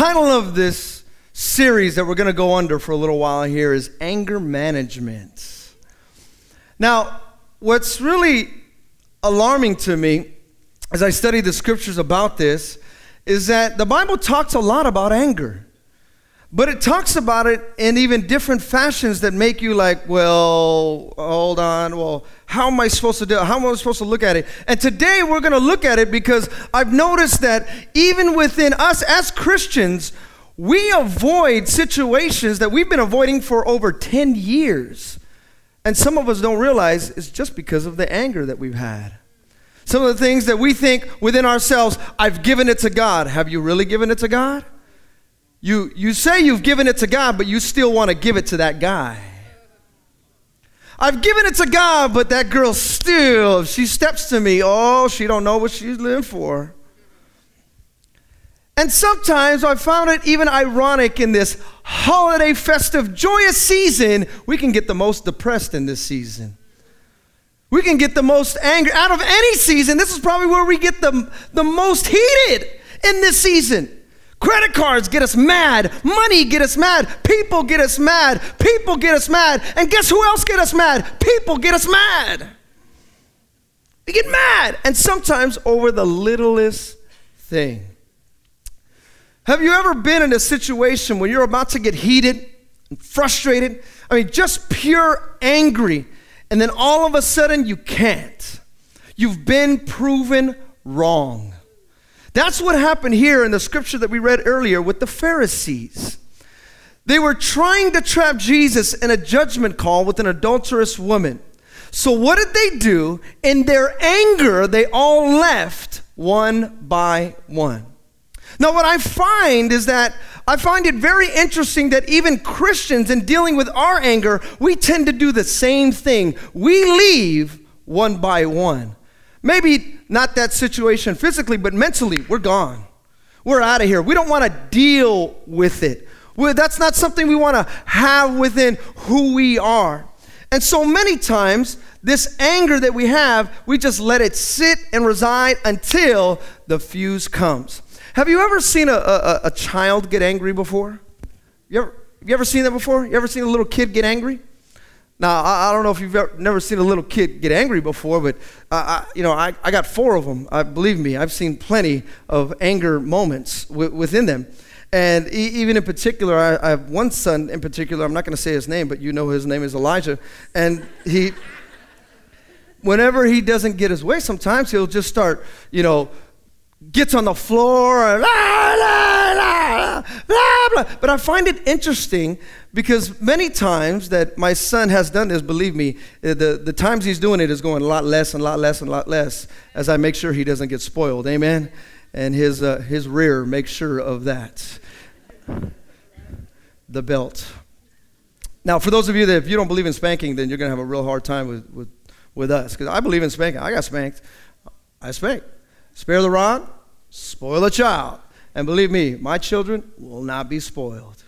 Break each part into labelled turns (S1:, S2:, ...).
S1: title of this series that we're going to go under for a little while here is Anger Management. Now, what's really alarming to me as I study the scriptures about this is that the Bible talks a lot about anger. But it talks about it in even different fashions that make you like, well, hold on, well, how am I supposed to do it? How am I supposed to look at it? And today we're going to look at it because I've noticed that even within us as Christians, we avoid situations that we've been avoiding for over 10 years. And some of us don't realize it's just because of the anger that we've had. Some of the things that we think within ourselves, I've given it to God. Have you really given it to God? You, you say you've given it to God, but you still want to give it to that guy. I've given it to God, but that girl still, if she steps to me, oh, she don't know what she's living for. And sometimes I found it even ironic in this holiday, festive, joyous season, we can get the most depressed in this season. We can get the most angry. Out of any season, this is probably where we get the, the most heated in this season. Credit cards get us mad. Money get us mad. People get us mad. People get us mad. And guess who else get us mad? People get us mad. We get mad. And sometimes over the littlest thing. Have you ever been in a situation where you're about to get heated and frustrated? I mean, just pure angry. And then all of a sudden you can't. You've been proven wrong. That's what happened here in the scripture that we read earlier with the Pharisees. They were trying to trap Jesus in a judgment call with an adulterous woman. So, what did they do? In their anger, they all left one by one. Now, what I find is that I find it very interesting that even Christians, in dealing with our anger, we tend to do the same thing. We leave one by one. Maybe not that situation physically, but mentally, we're gone. We're out of here. We don't want to deal with it. We're, that's not something we want to have within who we are. And so many times, this anger that we have, we just let it sit and reside until the fuse comes. Have you ever seen a, a, a child get angry before? You ever, you ever seen that before? You ever seen a little kid get angry? Now, I, I, don't know if you've ever, never seen a little kid get angry before, but uh, I, you know, I, I got four of them. I, believe me, I've seen plenty of anger moments w- within them. And e- even in particular, I, I, have one son in particular. I'm not going to say his name, but you know his name is Elijah. And he, whenever he doesn't get his way, sometimes he'll just start, you know, gets on the floor, and, la, la, la, blah, blah. But I find it interesting because many times that my son has done this, believe me, uh, the, the times he's doing it is going a lot less and a lot less and a lot less as I make sure he doesn't get spoiled. Amen? And his, uh, his rear makes sure of that. The belt. Now, for those of you that if you don't believe in spanking, then you're going to have a real hard time with, with, with us. Because I believe in spanking. I got spanked. I spank. Spare the rod, spoil the child. And believe me, my children will not be spoiled.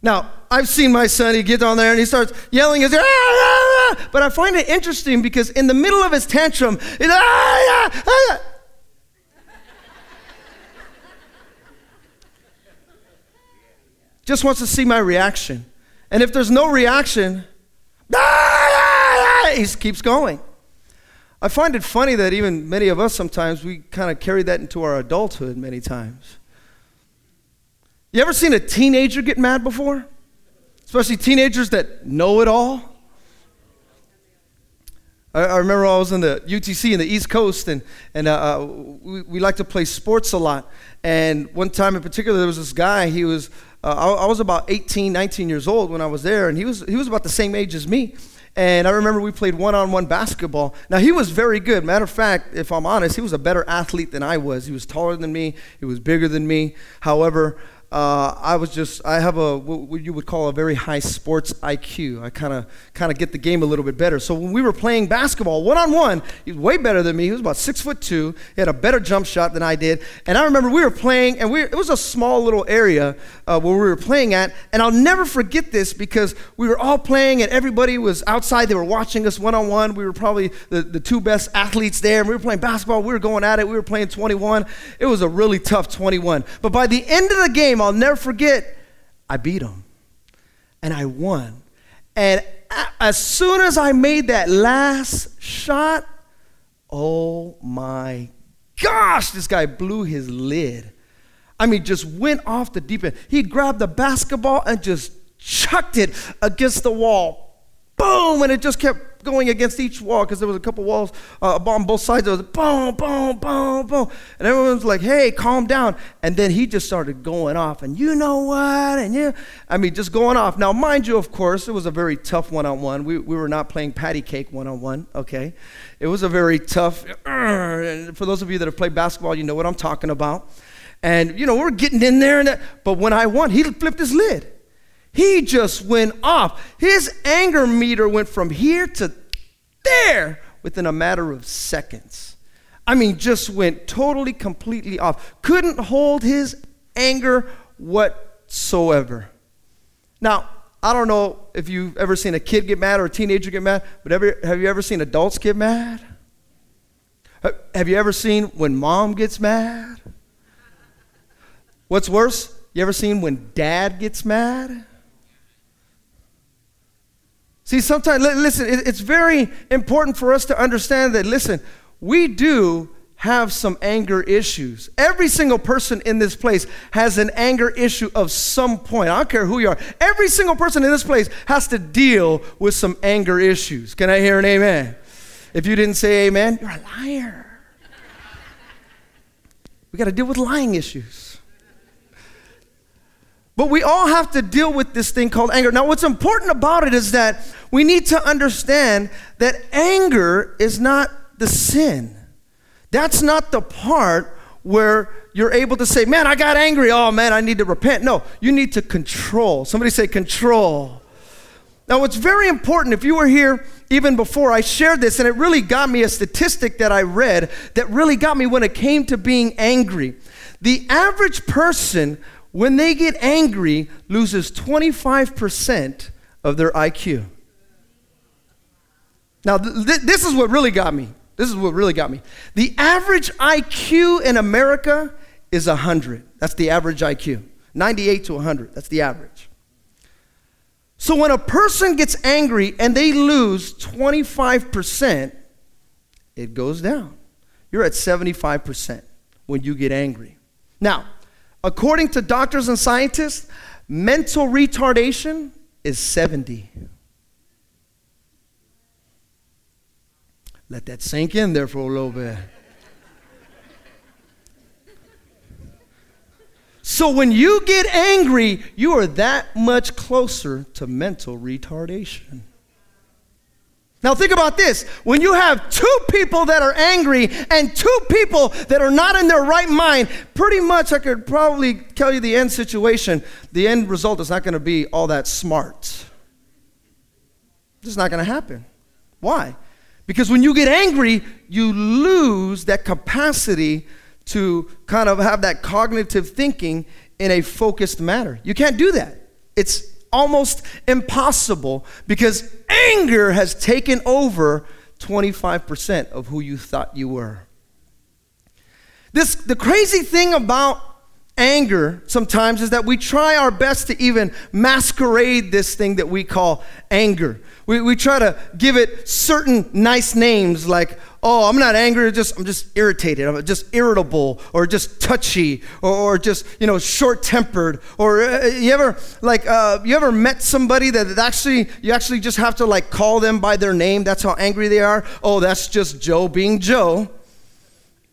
S1: Now, I've seen my son, he gets on there and he starts yelling, he's, ah, ah, ah. but I find it interesting because in the middle of his tantrum, he's ah, ah, ah. just wants to see my reaction. And if there's no reaction, he keeps going. I find it funny that even many of us sometimes we kind of carry that into our adulthood many times. You ever seen a teenager get mad before? Especially teenagers that know it all. I, I remember I was in the UTC in the East Coast, and, and uh, uh, we, we like to play sports a lot. And one time in particular, there was this guy, he was, uh, I, I was about 18, 19 years old when I was there, and he was, he was about the same age as me. And I remember we played one on one basketball. Now, he was very good. Matter of fact, if I'm honest, he was a better athlete than I was. He was taller than me, he was bigger than me. However, uh, I was just, I have a, what you would call a very high sports IQ. I kind of kind of get the game a little bit better. So when we were playing basketball one on one, he was way better than me. He was about six foot two. He had a better jump shot than I did. And I remember we were playing, and we, it was a small little area uh, where we were playing at. And I'll never forget this because we were all playing, and everybody was outside. They were watching us one on one. We were probably the, the two best athletes there, and we were playing basketball. We were going at it. We were playing 21. It was a really tough 21. But by the end of the game, I'll never forget, I beat him. And I won. And as soon as I made that last shot, oh my gosh, this guy blew his lid. I mean, just went off the deep end. He grabbed the basketball and just chucked it against the wall. Boom! And it just kept going against each wall because there was a couple walls uh, on both sides. There was boom, boom, boom, boom. And everyone's like, hey, calm down. And then he just started going off. And you know what? And you, I mean, just going off. Now, mind you, of course, it was a very tough one on one. We were not playing patty cake one on one, okay? It was a very tough, uh, for those of you that have played basketball, you know what I'm talking about. And, you know, we're getting in there. And that, but when I won, he flipped his lid. He just went off. His anger meter went from here to there within a matter of seconds. I mean, just went totally, completely off. Couldn't hold his anger whatsoever. Now, I don't know if you've ever seen a kid get mad or a teenager get mad, but ever, have you ever seen adults get mad? Have you ever seen when mom gets mad? What's worse? You ever seen when dad gets mad? See, sometimes, listen, it's very important for us to understand that, listen, we do have some anger issues. Every single person in this place has an anger issue of some point. I don't care who you are. Every single person in this place has to deal with some anger issues. Can I hear an amen? If you didn't say amen, you're a liar. We got to deal with lying issues. But we all have to deal with this thing called anger. Now, what's important about it is that we need to understand that anger is not the sin. That's not the part where you're able to say, Man, I got angry. Oh, man, I need to repent. No, you need to control. Somebody say, Control. Now, what's very important, if you were here even before I shared this, and it really got me a statistic that I read that really got me when it came to being angry. The average person when they get angry, loses 25% of their IQ. Now, th- this is what really got me. This is what really got me. The average IQ in America is 100. That's the average IQ. 98 to 100. That's the average. So when a person gets angry and they lose 25%, it goes down. You're at 75% when you get angry. Now, According to doctors and scientists, mental retardation is 70. Let that sink in there for a little bit. So when you get angry, you are that much closer to mental retardation. Now, think about this. When you have two people that are angry and two people that are not in their right mind, pretty much I could probably tell you the end situation. The end result is not going to be all that smart. This is not going to happen. Why? Because when you get angry, you lose that capacity to kind of have that cognitive thinking in a focused manner. You can't do that. It's almost impossible because anger has taken over 25% of who you thought you were. This, the crazy thing about anger sometimes is that we try our best to even masquerade this thing that we call anger. We, we try to give it certain nice names like, oh, I'm not angry, just, I'm just irritated, I'm just irritable, or just touchy, or, or just, you know, short tempered. Or uh, you ever, like, uh, you ever met somebody that actually, you actually just have to, like, call them by their name? That's how angry they are? Oh, that's just Joe being Joe.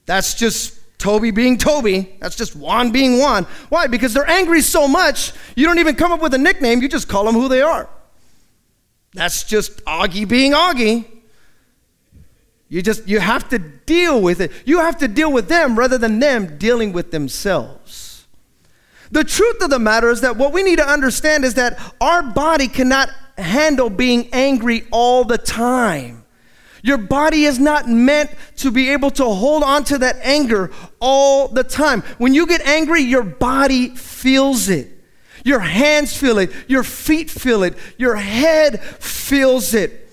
S1: That's just Toby being Toby. That's just Juan being Juan. Why? Because they're angry so much, you don't even come up with a nickname, you just call them who they are. That's just Augie being Augie. You just you have to deal with it. You have to deal with them rather than them dealing with themselves. The truth of the matter is that what we need to understand is that our body cannot handle being angry all the time. Your body is not meant to be able to hold on to that anger all the time. When you get angry, your body feels it. Your hands feel it. Your feet feel it. Your head feels it.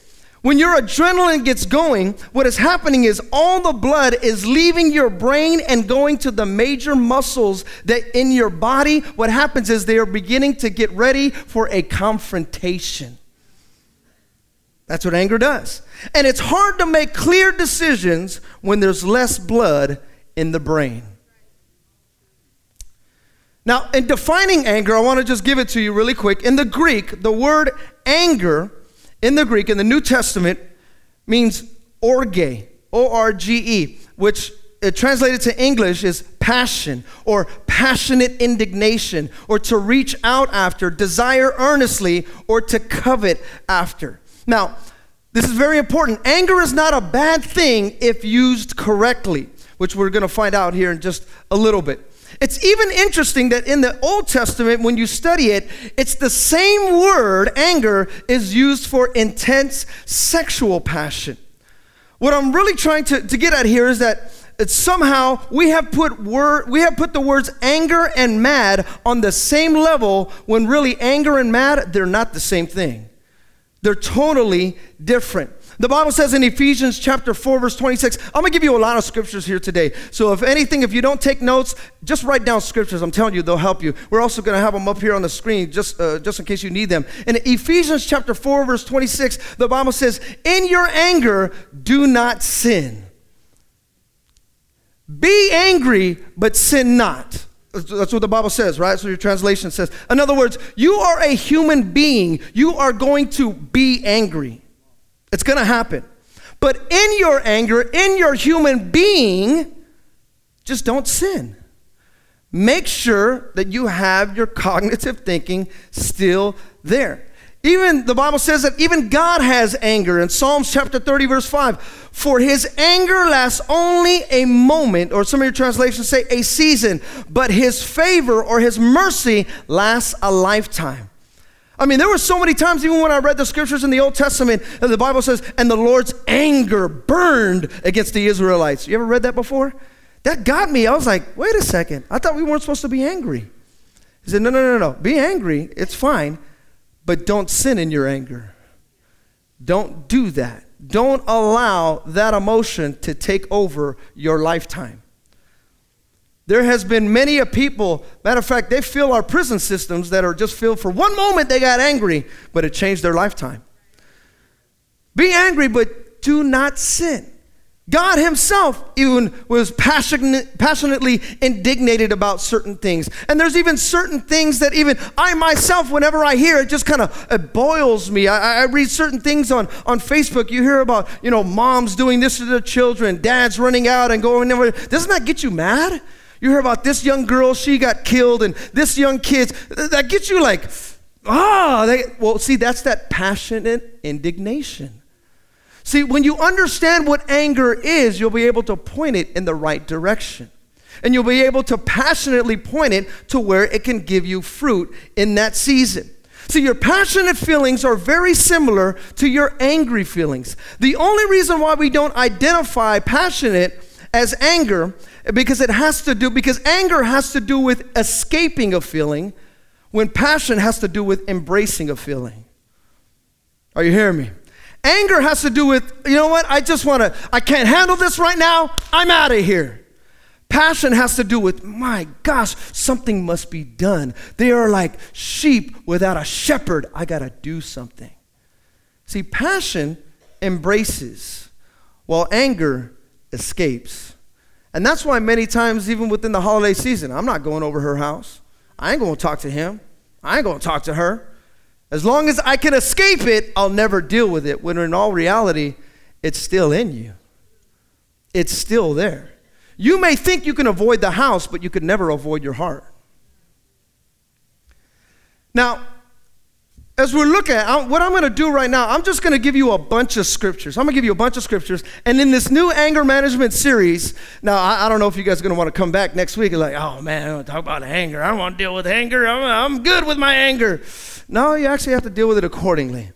S1: When your adrenaline gets going, what is happening is all the blood is leaving your brain and going to the major muscles that in your body. What happens is they are beginning to get ready for a confrontation. That's what anger does. And it's hard to make clear decisions when there's less blood in the brain. Now, in defining anger, I want to just give it to you really quick. In the Greek, the word anger in the Greek, in the New Testament, means orge, O R G E, which it translated to English is passion or passionate indignation or to reach out after, desire earnestly, or to covet after. Now, this is very important. Anger is not a bad thing if used correctly, which we're going to find out here in just a little bit. It's even interesting that in the Old Testament, when you study it, it's the same word, anger, is used for intense sexual passion. What I'm really trying to, to get at here is that it's somehow we have put word we have put the words anger and mad on the same level when really anger and mad they're not the same thing. They're totally different. The Bible says in Ephesians chapter 4 verse 26, I'm going to give you a lot of scriptures here today. So if anything, if you don't take notes, just write down scriptures. I'm telling you, they'll help you. We're also going to have them up here on the screen just, uh, just in case you need them. In Ephesians chapter 4 verse 26, the Bible says, in your anger, do not sin. Be angry, but sin not. That's what the Bible says, right? So your translation says. In other words, you are a human being. You are going to be angry. It's going to happen. But in your anger, in your human being, just don't sin. Make sure that you have your cognitive thinking still there. Even the Bible says that even God has anger in Psalms chapter 30, verse 5. For his anger lasts only a moment, or some of your translations say a season, but his favor or his mercy lasts a lifetime. I mean, there were so many times, even when I read the scriptures in the Old Testament, that the Bible says, and the Lord's anger burned against the Israelites. You ever read that before? That got me. I was like, wait a second. I thought we weren't supposed to be angry. He said, no, no, no, no. Be angry. It's fine. But don't sin in your anger. Don't do that. Don't allow that emotion to take over your lifetime. There has been many a people, matter of fact, they fill our prison systems that are just filled for one moment they got angry, but it changed their lifetime. Be angry, but do not sin. God Himself even was passionate, passionately indignated about certain things. And there's even certain things that even I myself, whenever I hear it, just kind of it boils me. I, I, read certain things on, on Facebook. You hear about, you know, moms doing this to their children, dads running out and going over. Doesn't that get you mad? You hear about this young girl, she got killed, and this young kid. That gets you like, ah, oh, well, see, that's that passionate indignation. See, when you understand what anger is, you'll be able to point it in the right direction. And you'll be able to passionately point it to where it can give you fruit in that season. See, your passionate feelings are very similar to your angry feelings. The only reason why we don't identify passionate as anger because it has to do because anger has to do with escaping a feeling when passion has to do with embracing a feeling. Are you hearing me? Anger has to do with you know what? I just want to i can't handle this right now. I'm out of here. Passion has to do with my gosh something must be done. They are like sheep without a shepherd. I got to do something. See passion embraces while anger escapes and that's why many times, even within the holiday season, I'm not going over her house. I ain't going to talk to him. I ain't going to talk to her. As long as I can escape it, I'll never deal with it. When in all reality, it's still in you, it's still there. You may think you can avoid the house, but you could never avoid your heart. Now, as we're looking at what I'm going to do right now, I'm just going to give you a bunch of scriptures. I'm going to give you a bunch of scriptures. And in this new anger management series, now I, I don't know if you guys are going to want to come back next week and like, oh man, I want to talk about anger. I don't want to deal with anger. I'm, I'm good with my anger. No, you actually have to deal with it accordingly.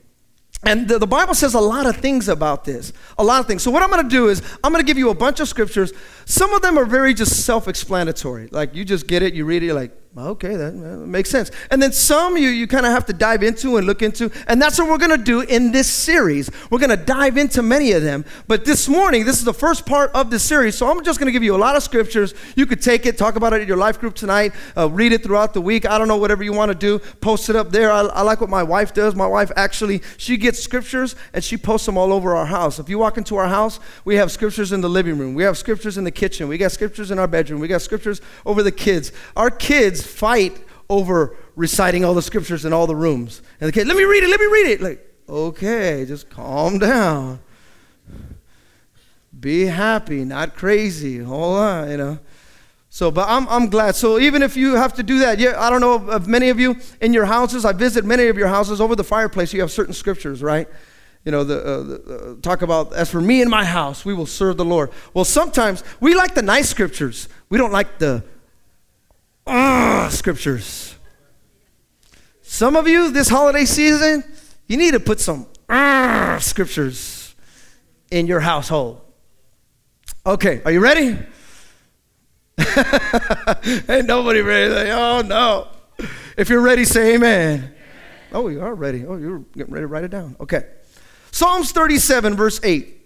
S1: And the, the, Bible says a lot of things about this, a lot of things. So, what I'm going to do is, I'm going to give you a bunch of scriptures. Some of them are very just self explanatory. Like, you just get it, you read it, you're like, okay, that, makes sense. And then some you, you kind of have to dive into and look into. And that's what we're going to do in this series. We're going to dive into many of them. But this morning, this is the first part of the series. So I'm just going to give you a lot of scriptures. You could take it, talk about it in your life group tonight, uh, read it throughout the week. I don't know, whatever you want to do, post it up there. I, I like what my wife does. My wife actually, she gets scriptures and she posts them all over our house. If you walk into our house, we have scriptures in the living room. We have scriptures in the kitchen. We got scriptures in our bedroom. We got scriptures over the kids. Our kids fight over reciting all the scriptures in all the rooms. And the kid, let me read it, let me read it. Like, okay, just calm down. Be happy, not crazy. Hold on, you know. So, but I'm, I'm glad. So, even if you have to do that, yeah, I don't know of many of you in your houses, I visit many of your houses over the fireplace, you have certain scriptures, right? You know, the, uh, the uh, talk about, as for me and my house, we will serve the Lord. Well, sometimes we like the nice scriptures, we don't like the uh, scriptures. Some of you this holiday season, you need to put some uh, scriptures in your household. Okay, are you ready? Ain't nobody ready. Like, oh no. If you're ready, say amen. amen. Oh, you are ready. Oh, you're getting ready to write it down. Okay. Psalms 37, verse 8.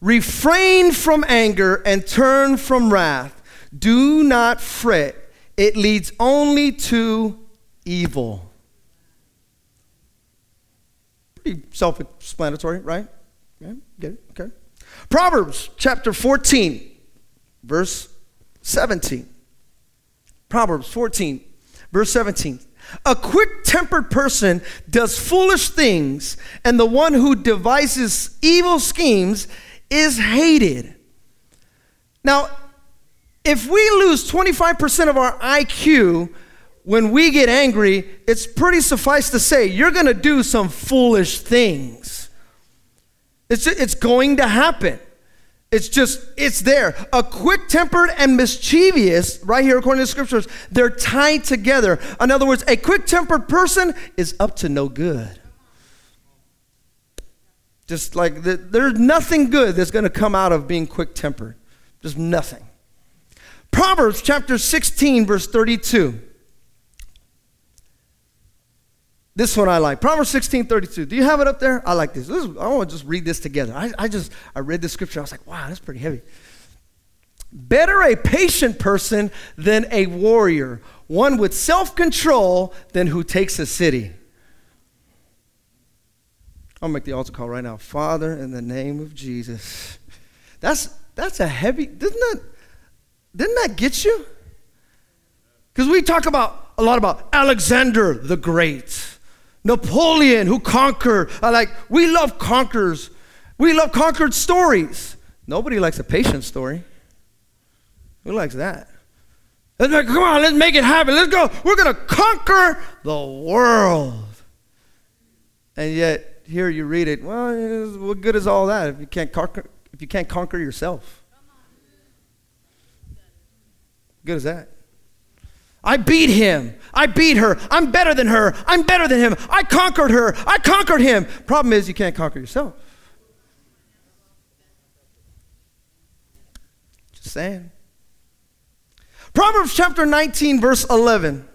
S1: Refrain from anger and turn from wrath. Do not fret it leads only to evil. Pretty self explanatory, right? Yeah, get it? Okay. Proverbs chapter 14, verse 17. Proverbs 14, verse 17. A quick tempered person does foolish things, and the one who devises evil schemes is hated. Now, if we lose 25% of our IQ when we get angry, it's pretty suffice to say you're going to do some foolish things. It's, it's going to happen. It's just, it's there. A quick tempered and mischievous, right here according to the scriptures, they're tied together. In other words, a quick tempered person is up to no good. Just like the, there's nothing good that's going to come out of being quick tempered. Just nothing. Proverbs chapter 16, verse 32. This one I like. Proverbs 16, 32. Do you have it up there? I like this. this is, I want to just read this together. I, I just, I read this scripture. I was like, wow, that's pretty heavy. Better a patient person than a warrior, one with self control than who takes a city. I'll make the altar call right now. Father, in the name of Jesus. That's, that's a heavy, doesn't that, didn't that get you? Because we talk about a lot about Alexander the Great, Napoleon who conquered. Uh, like we love conquerors. We love conquered stories. Nobody likes a patient story. Who likes that? Come on, let's make it happen. Let's go. We're gonna conquer the world. And yet, here you read it. Well, what good is all that if you can't conquer? If you can't conquer yourself? good as that? I beat him. I beat her. I'm better than her. I'm better than him. I conquered her. I conquered him. Problem is, you can't conquer yourself. Just saying. Proverbs chapter 19, verse 11.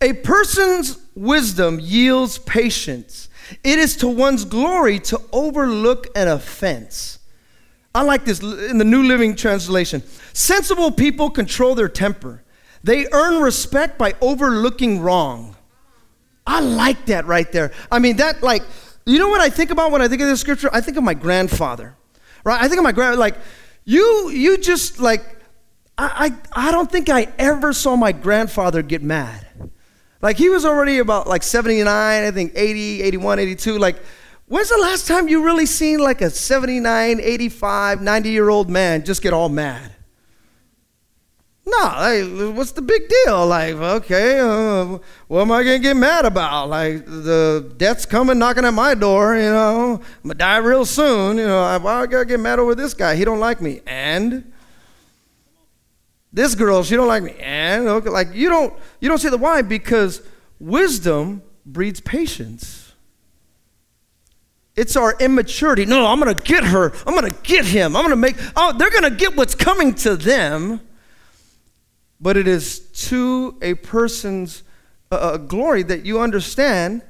S1: A person's wisdom yields patience. It is to one's glory to overlook an offense. I like this in the New Living Translation. Sensible people control their temper. They earn respect by overlooking wrong. I like that right there. I mean, that, like, you know what I think about when I think of this scripture? I think of my grandfather, right? I think of my grandfather, like, you, you just, like, I, I, I don't think I ever saw my grandfather get mad. Like, he was already about, like, 79, I think 80, 81, 82. Like, when's the last time you really seen, like, a 79, 85, 90 year old man just get all mad? No, like, what's the big deal? Like, okay, uh, what am I gonna get mad about? Like, the death's coming, knocking at my door. You know, I'm gonna die real soon. You know, why I gotta get mad over this guy? He don't like me, and this girl, she don't like me, and okay, like you don't, you don't see the why because wisdom breeds patience. It's our immaturity. No, I'm gonna get her. I'm gonna get him. I'm gonna make. Oh, they're gonna get what's coming to them but it is to a person's uh, glory that you understand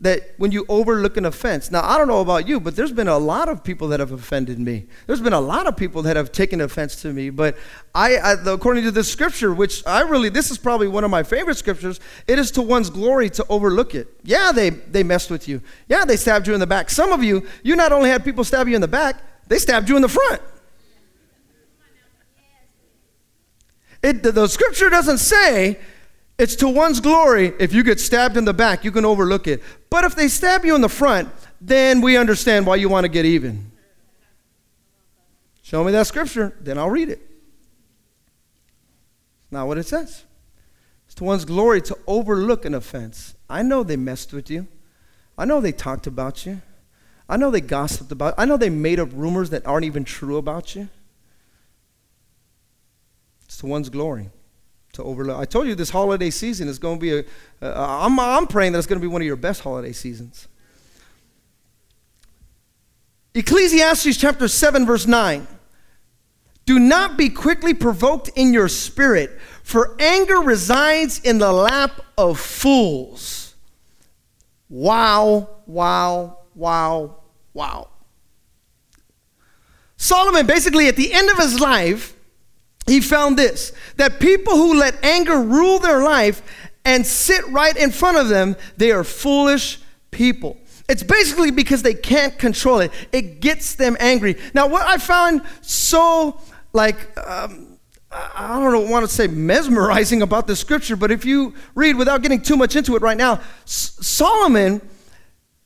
S1: that when you overlook an offense. Now, I don't know about you, but there's been a lot of people that have offended me. There's been a lot of people that have taken offense to me, but I, I according to this scripture, which I really, this is probably one of my favorite scriptures, it is to one's glory to overlook it. Yeah, they, they messed with you. Yeah, they stabbed you in the back. Some of you, you not only had people stab you in the back, they stabbed you in the front. It, the, the scripture doesn't say it's to one's glory if you get stabbed in the back, you can overlook it. But if they stab you in the front, then we understand why you want to get even. Show me that scripture, then I'll read it. It's not what it says. It's to one's glory to overlook an offense. I know they messed with you. I know they talked about you. I know they gossiped about you. I know they made up rumors that aren't even true about you. To one's glory to overlook. I told you this holiday season is going to be a. I'm, I'm praying that it's going to be one of your best holiday seasons. Ecclesiastes chapter 7, verse 9. Do not be quickly provoked in your spirit, for anger resides in the lap of fools. Wow, wow, wow, wow. Solomon, basically, at the end of his life, he found this that people who let anger rule their life and sit right in front of them, they are foolish people. It's basically because they can't control it. It gets them angry. Now, what I found so like, um, I don't know, want to say mesmerizing about the scripture, but if you read without getting too much into it right now, S- Solomon,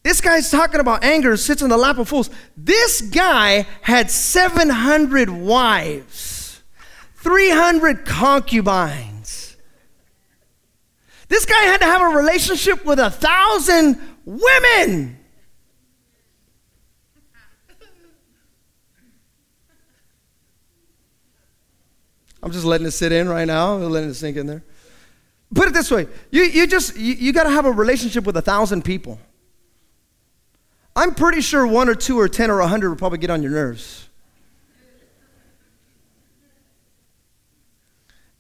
S1: this guy's talking about anger, sits in the lap of fools. This guy had 700 wives. 300 concubines. This guy had to have a relationship with a thousand women. I'm just letting it sit in right now, letting it sink in there. Put it this way you, you just, you, you got to have a relationship with a thousand people. I'm pretty sure one or two or ten or a hundred will probably get on your nerves.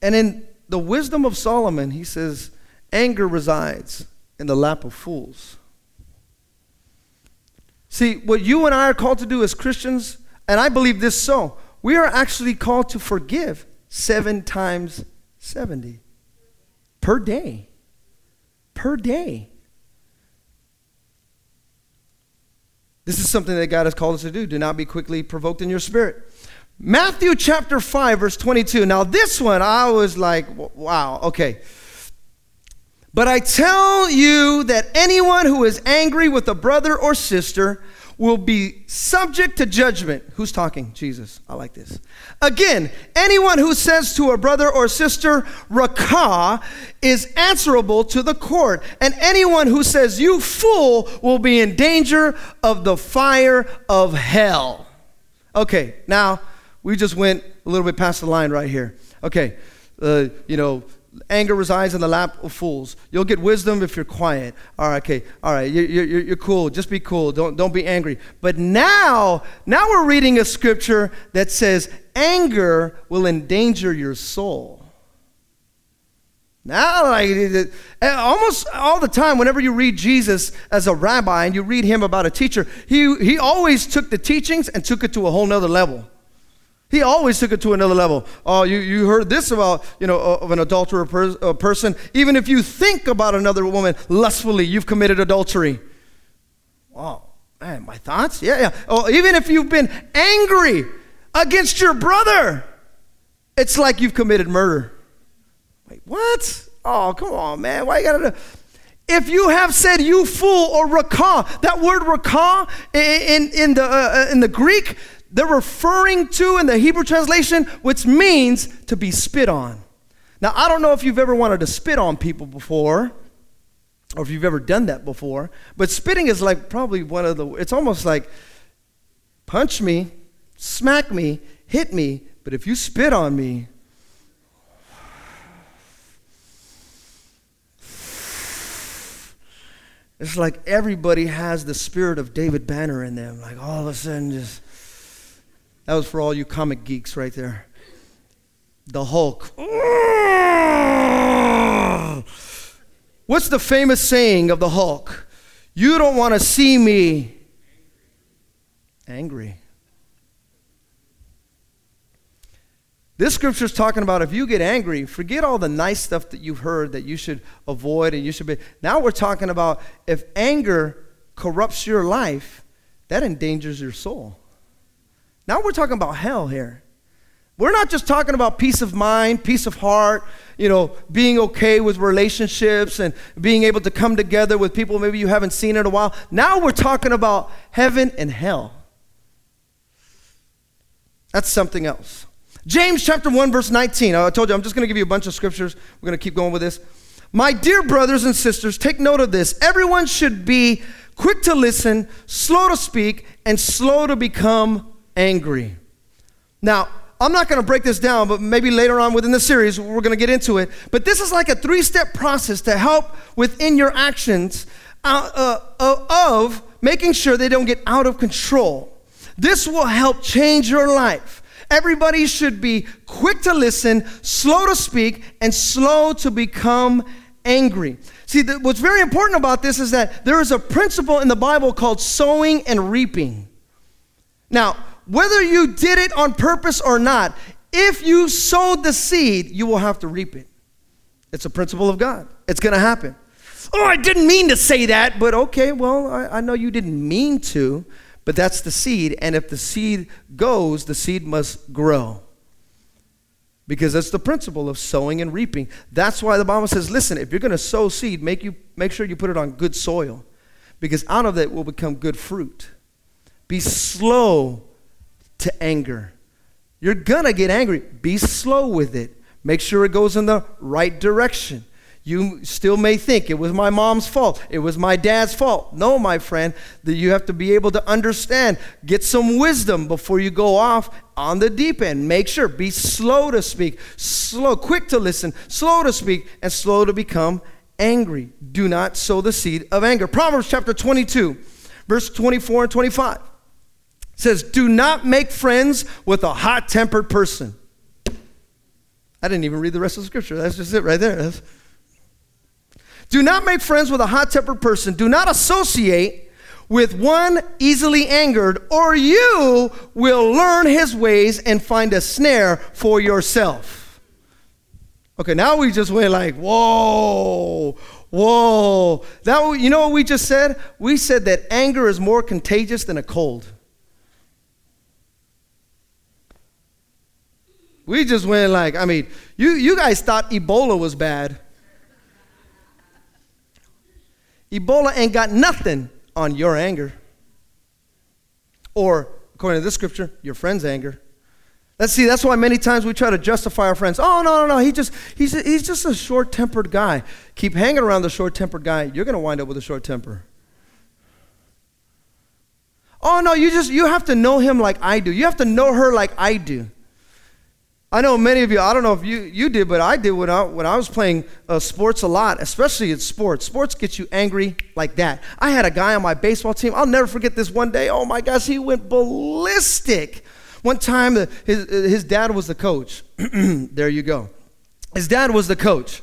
S1: And in the wisdom of Solomon, he says, anger resides in the lap of fools. See, what you and I are called to do as Christians, and I believe this so, we are actually called to forgive seven times 70 per day. Per day. This is something that God has called us to do. Do not be quickly provoked in your spirit. Matthew chapter 5, verse 22. Now, this one, I was like, wow, okay. But I tell you that anyone who is angry with a brother or sister will be subject to judgment. Who's talking? Jesus. I like this. Again, anyone who says to a brother or sister, Raca, is answerable to the court. And anyone who says, You fool, will be in danger of the fire of hell. Okay, now we just went a little bit past the line right here. Okay, uh, you know, anger resides in the lap of fools. You'll get wisdom if you're quiet. All right, okay, all right, you're, you're, you're cool. Just be cool. Don't, don't be angry. But now, now we're reading a scripture that says anger will endanger your soul. Now, like almost all the time, whenever you read Jesus as a rabbi and you read him about a teacher, he, he always took the teachings and took it to a whole nother level. He always took it to another level. Oh, you, you heard this about, you know, of an adulterer per, person. Even if you think about another woman lustfully, you've committed adultery. Oh, man, my thoughts? Yeah, yeah. Oh, even if you've been angry against your brother, it's like you've committed murder. Wait, what? Oh, come on, man. Why you gotta do? If you have said you fool or Raca, that word Raca in, in, the, uh, in the Greek, they're referring to in the Hebrew translation, which means to be spit on. Now, I don't know if you've ever wanted to spit on people before, or if you've ever done that before, but spitting is like probably one of the, it's almost like punch me, smack me, hit me, but if you spit on me, it's like everybody has the spirit of David Banner in them. Like all of a sudden, just. That was for all you comic geeks right there. The Hulk. What's the famous saying of the Hulk? You don't want to see me angry. This scripture is talking about if you get angry, forget all the nice stuff that you've heard that you should avoid and you should be. Now we're talking about if anger corrupts your life, that endangers your soul. Now we're talking about hell here. We're not just talking about peace of mind, peace of heart, you know, being okay with relationships and being able to come together with people maybe you haven't seen in a while. Now we're talking about heaven and hell. That's something else. James chapter 1 verse 19. I told you I'm just going to give you a bunch of scriptures. We're going to keep going with this. My dear brothers and sisters, take note of this. Everyone should be quick to listen, slow to speak, and slow to become angry. Now, I'm not going to break this down, but maybe later on within the series, we're going to get into it. But this is like a three step process to help within your actions uh, uh, of making sure they don't get out of control. This will help change your life. Everybody should be quick to listen, slow to speak, and slow to become angry. See, the, what's very important about this is that there is a principle in the Bible called sowing and reaping. Now, whether you did it on purpose or not, if you sowed the seed, you will have to reap it. It's a principle of God. It's going to happen. Oh, I didn't mean to say that, but okay, well, I, I, know you didn't mean to, but that's the seed. And if the seed goes, the seed must grow. Because that's the principle of sowing and reaping. That's why the Bible says, listen, if you're going to sow seed, make, you, make sure you put it on good soil. Because out of it will become good fruit. Be slow to anger. You're gonna get angry. Be slow with it. Make sure it goes in the right direction. You still may think it was my mom's fault. It was my dad's fault. No, my friend, that you have to be able to understand. Get some wisdom before you go off on the deep end. Make sure be slow to speak, slow, quick to listen, slow to speak, and slow to become angry. Do not sow the seed of anger. Proverbs chapter 22, verse 24 and 25 says, Do not make friends with a hot tempered person. I didn't even read the rest of the scripture. That's just it right there. That's... Do not make friends with a hot tempered person. Do not associate with one easily angered, or you will learn his ways and find a snare for yourself. Okay, now we just went like, whoa, whoa. That, you know what we just said? We said that anger is more contagious than a cold. We just went like, I mean, you, you guys thought Ebola was bad. Ebola ain't got nothing on your anger. Or, according to this scripture, your friend's anger. Let's see, that's why many times we try to justify our friends. Oh, no, no, no, he just, he's, he's just a short tempered guy. Keep hanging around the short tempered guy, you're going to wind up with a short temper. Oh, no, you just, you have to know him like I do. You have to know her like I do. I know many of you, I don't know if you, you did, but I did when I, when I was playing uh, sports a lot, especially in sports. Sports gets you angry like that. I had a guy on my baseball team, I'll never forget this one day. Oh my gosh, he went ballistic. One time, the, his, his dad was the coach. there you go. His dad was the coach.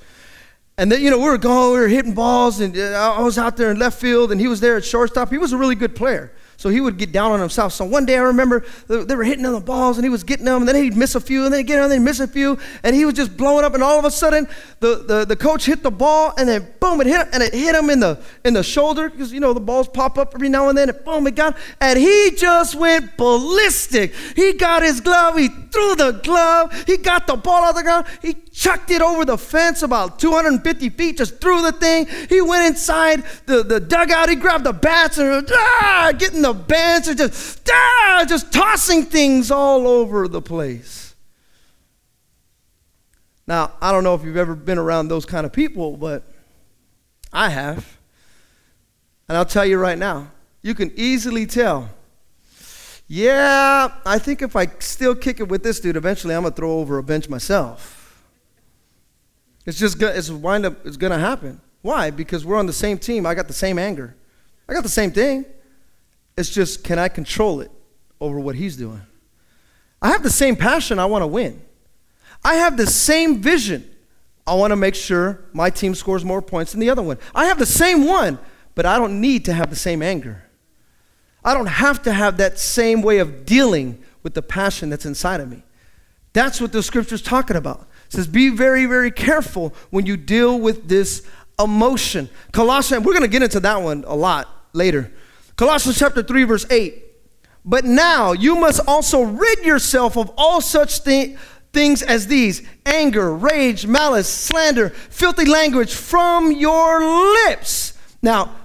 S1: And then, you know, we were going, we were hitting balls, and uh, I was out there in left field, and he was there at shortstop. He was a really good player. So he would get down on himself. So one day I remember they were hitting on the balls and he was getting them, and then he'd miss a few, and then he'd get them, and then he'd miss a few, and he was just blowing up. And all of a sudden, the, the, the coach hit the ball, and then boom it hit him, and it hit him in the in the shoulder because you know the balls pop up every now and then. And boom, it got and he just went ballistic. He got his glove, he threw the glove, he got the ball out of the ground, he chucked it over the fence about 250 feet, just threw the thing. He went inside the, the dugout, he grabbed the bats and ah, getting the bats and just ah, just tossing things all over the place. Now, I don't know if you've ever been around those kind of people, but I have. And I'll tell you right now, you can easily tell. Yeah, I think if I still kick it with this dude, eventually I'm gonna throw over a bench myself. It's just going it's wind up it's gonna happen. Why? Because we're on the same team. I got the same anger. I got the same thing. It's just can I control it over what he's doing? I have the same passion. I want to win. I have the same vision. I want to make sure my team scores more points than the other one. I have the same one, but I don't need to have the same anger. I don't have to have that same way of dealing with the passion that's inside of me. That's what the scripture's talking about. It says, be very, very careful when you deal with this emotion. Colossians, we're going to get into that one a lot later. Colossians chapter 3, verse 8. But now you must also rid yourself of all such things things as these anger, rage, malice, slander, filthy language from your lips. Now,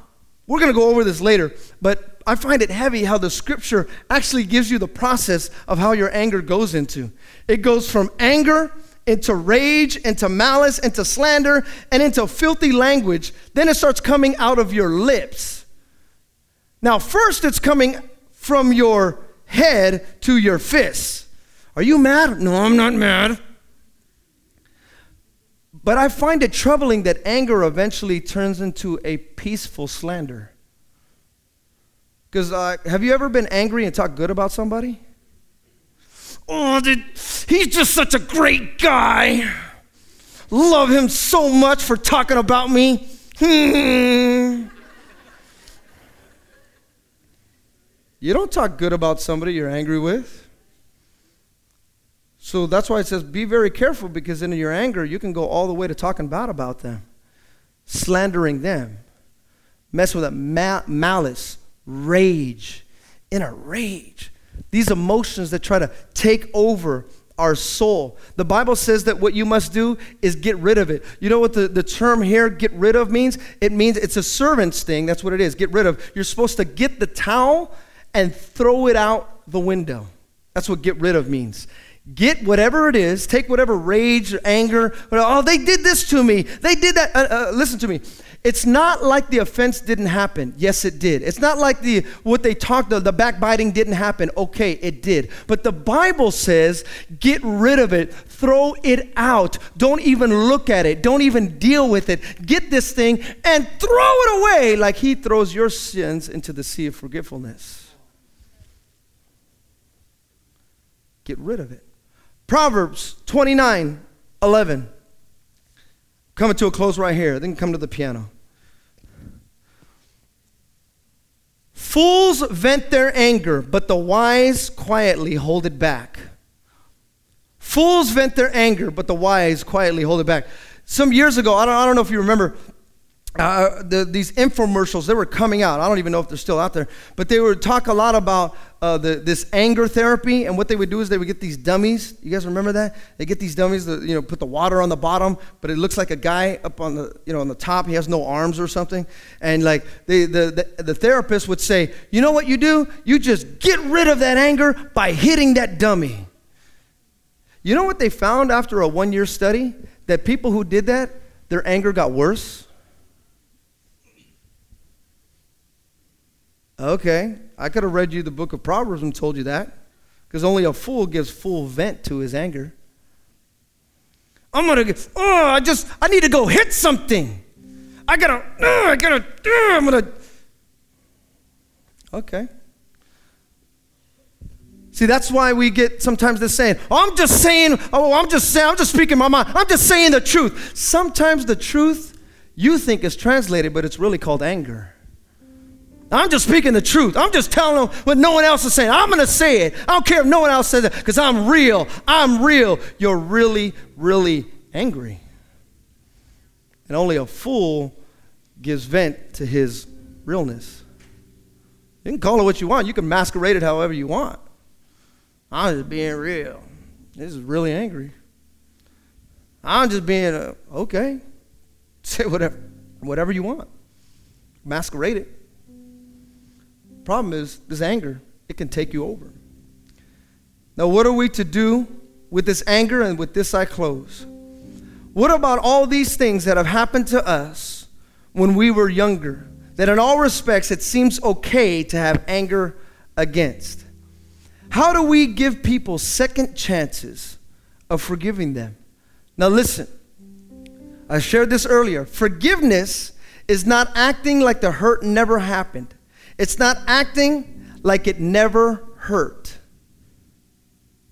S1: we're going to go over this later, but I find it heavy how the scripture actually gives you the process of how your anger goes into. It goes from anger into rage, into malice, into slander, and into filthy language. Then it starts coming out of your lips. Now, first it's coming from your head to your fists. Are you mad? No, I'm not mad. But I find it troubling that anger eventually turns into a peaceful slander. Because uh, have you ever been angry and talked good about somebody? Oh, he's just such a great guy. Love him so much for talking about me. Hmm. You don't talk good about somebody you're angry with. So that's why it says be very careful because in your anger, you can go all the way to talking bad about them, slandering them, mess with that ma- malice, rage, in a rage. These emotions that try to take over our soul. The Bible says that what you must do is get rid of it. You know what the, the term here, get rid of, means? It means it's a servant's thing. That's what it is. Get rid of. You're supposed to get the towel and throw it out the window. That's what get rid of means. Get whatever it is, take whatever rage or anger, oh, they did this to me. They did that. Uh, uh, listen to me. It's not like the offense didn't happen. Yes, it did. It's not like the what they talked the, the backbiting didn't happen. Okay, it did. But the Bible says, get rid of it. Throw it out. Don't even look at it. Don't even deal with it. Get this thing and throw it away like he throws your sins into the sea of forgetfulness. Get rid of it. Proverbs 29 11. Coming to a close right here. Then come to the piano. Fools vent their anger, but the wise quietly hold it back. Fools vent their anger, but the wise quietly hold it back. Some years ago, I don't, I don't know if you remember, uh, the, these infomercials they were coming out. I don't even know if they're still out there. But they would talk a lot about uh, the, this anger therapy and what they would do is they would get these dummies. You guys remember that? They get these dummies that you know put the water on the bottom but it looks like a guy up on the you know on the top. He has no arms or something. And like they, the, the, the therapist would say you know what you do? You just get rid of that anger by hitting that dummy. You know what they found after a one year study? That people who did that their anger got worse Okay, I could have read you the book of Proverbs and told you that. Because only a fool gives full vent to his anger. I'm gonna get, oh, I just, I need to go hit something. I gotta, oh, I gotta, oh, I'm gonna. Okay. See, that's why we get sometimes the saying, oh, I'm just saying, oh, I'm just saying, I'm just speaking my mind. I'm just saying the truth. Sometimes the truth you think is translated, but it's really called anger. I'm just speaking the truth. I'm just telling them what no one else is saying. I'm going to say it. I don't care if no one else says it because I'm real. I'm real. You're really, really angry. And only a fool gives vent to his realness. You can call it what you want. You can masquerade it however you want. I'm just being real. This is really angry. I'm just being uh, okay. Say whatever, whatever you want. Masquerade it. Problem is, this anger, it can take you over. Now, what are we to do with this anger? And with this, I close. What about all these things that have happened to us when we were younger? That in all respects, it seems okay to have anger against. How do we give people second chances of forgiving them? Now, listen, I shared this earlier. Forgiveness is not acting like the hurt never happened, it's not acting like it never hurt.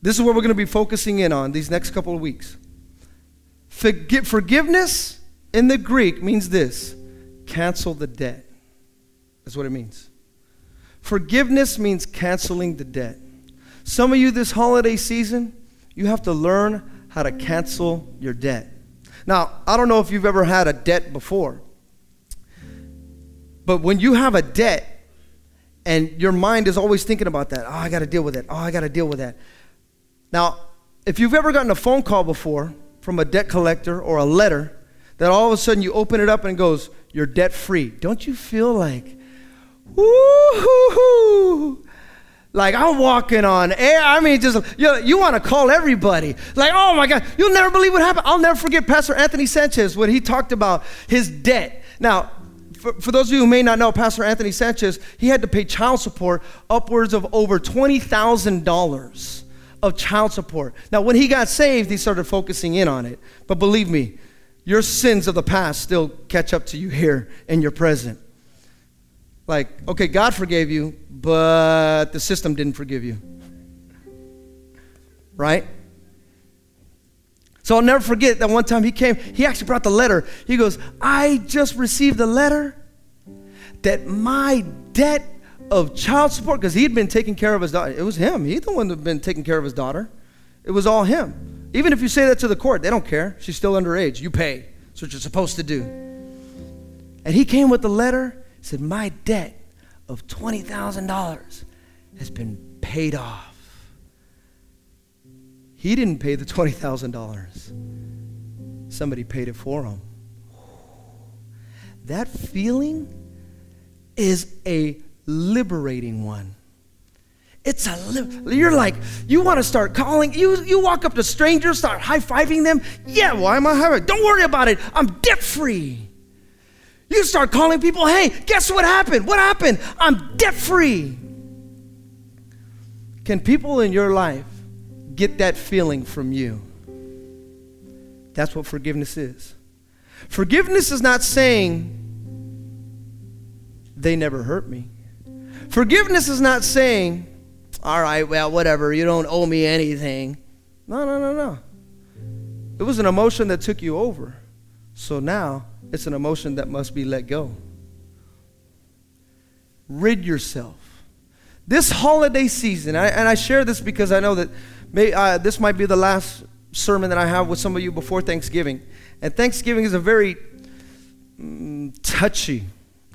S1: This is what we're going to be focusing in on these next couple of weeks. Forgi- forgiveness in the Greek means this cancel the debt. That's what it means. Forgiveness means canceling the debt. Some of you this holiday season, you have to learn how to cancel your debt. Now, I don't know if you've ever had a debt before, but when you have a debt and your mind is always thinking about that, oh, I got to deal with it. Oh, I got to deal with that. Now, if you've ever gotten a phone call before from a debt collector or a letter that all of a sudden you open it up and it goes, You're debt free, don't you feel like, woo like I'm walking on air. I mean, just you, you want to call everybody. Like, oh my God, you'll never believe what happened. I'll never forget Pastor Anthony Sanchez when he talked about his debt. Now, for, for those of you who may not know, Pastor Anthony Sanchez, he had to pay child support upwards of over twenty thousand dollars of child support. Now, when he got saved, he started focusing in on it. But believe me, your sins of the past still catch up to you here in your present. Like, okay, God forgave you, but the system didn't forgive you. Right? So I'll never forget that one time he came, he actually brought the letter. He goes, I just received a letter that my debt of child support, because he'd been taking care of his daughter. It was him. He's the one that had been taking care of his daughter. It was all him. Even if you say that to the court, they don't care. She's still underage. You pay. That's what you're supposed to do. And he came with the letter, said, My debt of $20,000 has been paid off. He didn't pay the $20,000. Somebody paid it for him. That feeling is a liberating one. It's a li- you're like you want to start calling you you walk up to strangers start high fiving them yeah why am I high don't worry about it I'm debt free you start calling people hey guess what happened what happened I'm debt free can people in your life get that feeling from you that's what forgiveness is forgiveness is not saying they never hurt me Forgiveness is not saying, all right, well, whatever, you don't owe me anything. No, no, no, no. It was an emotion that took you over. So now it's an emotion that must be let go. Rid yourself. This holiday season, I, and I share this because I know that uh, this might be the last sermon that I have with some of you before Thanksgiving. And Thanksgiving is a very mm, touchy,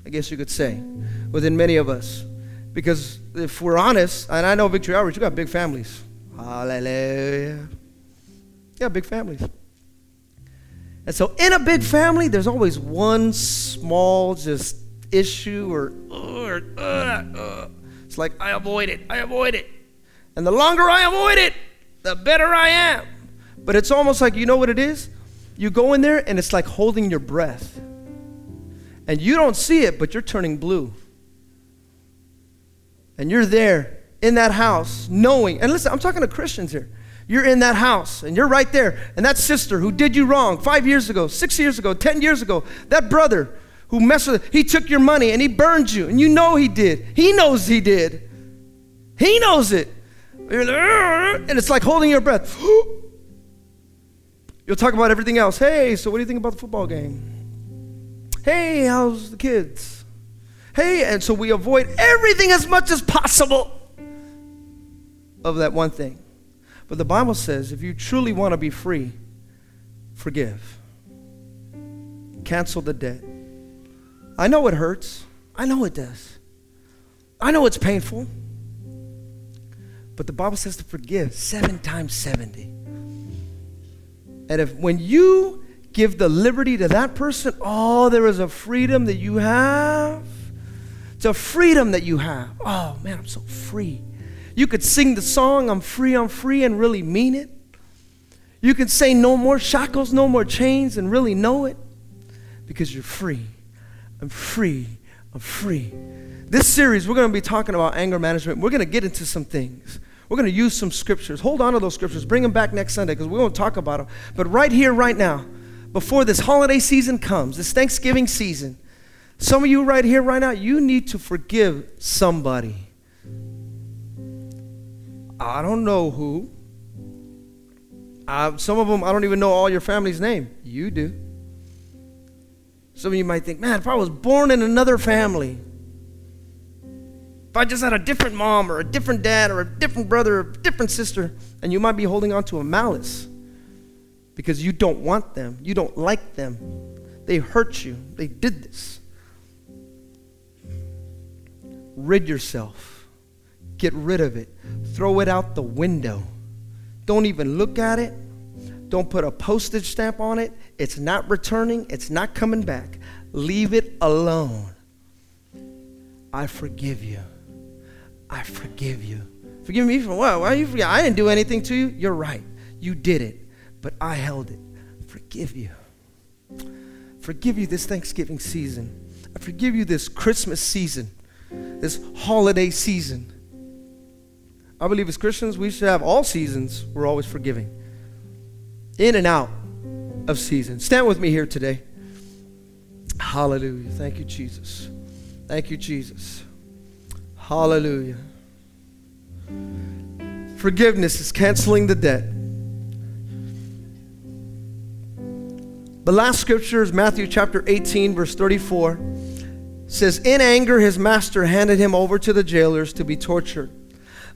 S1: I guess you could say, within many of us. Because if we're honest, and I know Victory Outreach, you got big families. Hallelujah. Yeah, big families. And so in a big family, there's always one small just issue or, or uh, uh. it's like I avoid it, I avoid it. And the longer I avoid it, the better I am. But it's almost like you know what it is? You go in there and it's like holding your breath. And you don't see it, but you're turning blue and you're there in that house knowing, and listen, I'm talking to Christians here. You're in that house and you're right there. And that sister who did you wrong five years ago, six years ago, 10 years ago, that brother who messed with, he took your money and he burned you. And you know he did. He knows he did. He knows it. And it's like holding your breath. You'll talk about everything else. Hey, so what do you think about the football game? Hey, how's the kids? Hey, and so we avoid everything as much as possible of that one thing. But the Bible says if you truly want to be free, forgive. Cancel the debt. I know it hurts. I know it does. I know it's painful. But the Bible says to forgive seven times 70. And if when you give the liberty to that person, oh, there is a freedom that you have. It's a freedom that you have. Oh, man, I'm so free. You could sing the song, I'm free, I'm free, and really mean it. You can say no more shackles, no more chains, and really know it because you're free. I'm free. I'm free. This series, we're going to be talking about anger management. We're going to get into some things. We're going to use some scriptures. Hold on to those scriptures. Bring them back next Sunday because we won't talk about them. But right here, right now, before this holiday season comes, this Thanksgiving season, some of you right here, right now, you need to forgive somebody. I don't know who. Some of them, I don't even know all your family's name. You do. Some of you might think, man, if I was born in another family, if I just had a different mom or a different dad or a different brother or a different sister, and you might be holding on to a malice because you don't want them, you don't like them, they hurt you, they did this. Rid yourself, get rid of it, throw it out the window. Don't even look at it. Don't put a postage stamp on it. It's not returning, it's not coming back. Leave it alone. I forgive you. I forgive you. Forgive me for what? Why are you forget? I didn't do anything to you. You're right. You did it, but I held it. Forgive you. Forgive you this Thanksgiving season. I forgive you this Christmas season, this holiday season. I believe as Christians, we should have all seasons. We're always forgiving. In and out of season. Stand with me here today. Hallelujah. Thank you, Jesus. Thank you, Jesus. Hallelujah. Forgiveness is canceling the debt. The last scripture is Matthew chapter 18, verse 34. It says, In anger, his master handed him over to the jailers to be tortured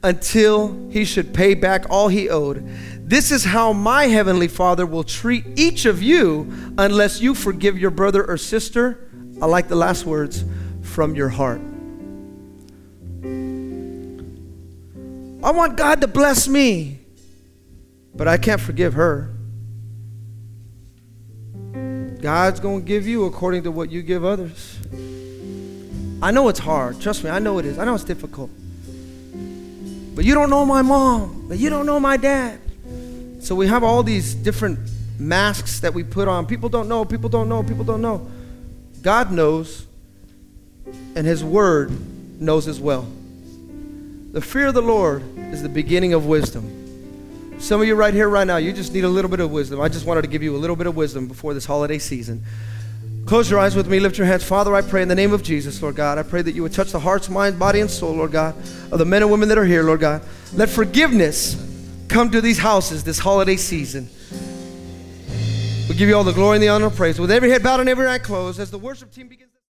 S1: until he should pay back all he owed. This is how my heavenly Father will treat each of you unless you forgive your brother or sister. I like the last words from your heart. I want God to bless me, but I can't forgive her. God's going to give you according to what you give others. I know it's hard. Trust me, I know it is. I know it's difficult. But you don't know my mom, but you don't know my dad. So we have all these different masks that we put on. People don't know, people don't know, people don't know. God knows, and His Word knows as well. The fear of the Lord is the beginning of wisdom. Some of you right here, right now, you just need a little bit of wisdom. I just wanted to give you a little bit of wisdom before this holiday season. Close your eyes with me, lift your hands. Father, I pray in the name of Jesus, Lord God. I pray that you would touch the hearts, mind, body, and soul, Lord God, of the men and women that are here, Lord God. Let forgiveness come to these houses this holiday season. We give you all the glory and the honor and praise. With every head bowed and every eye closed, as the worship team begins.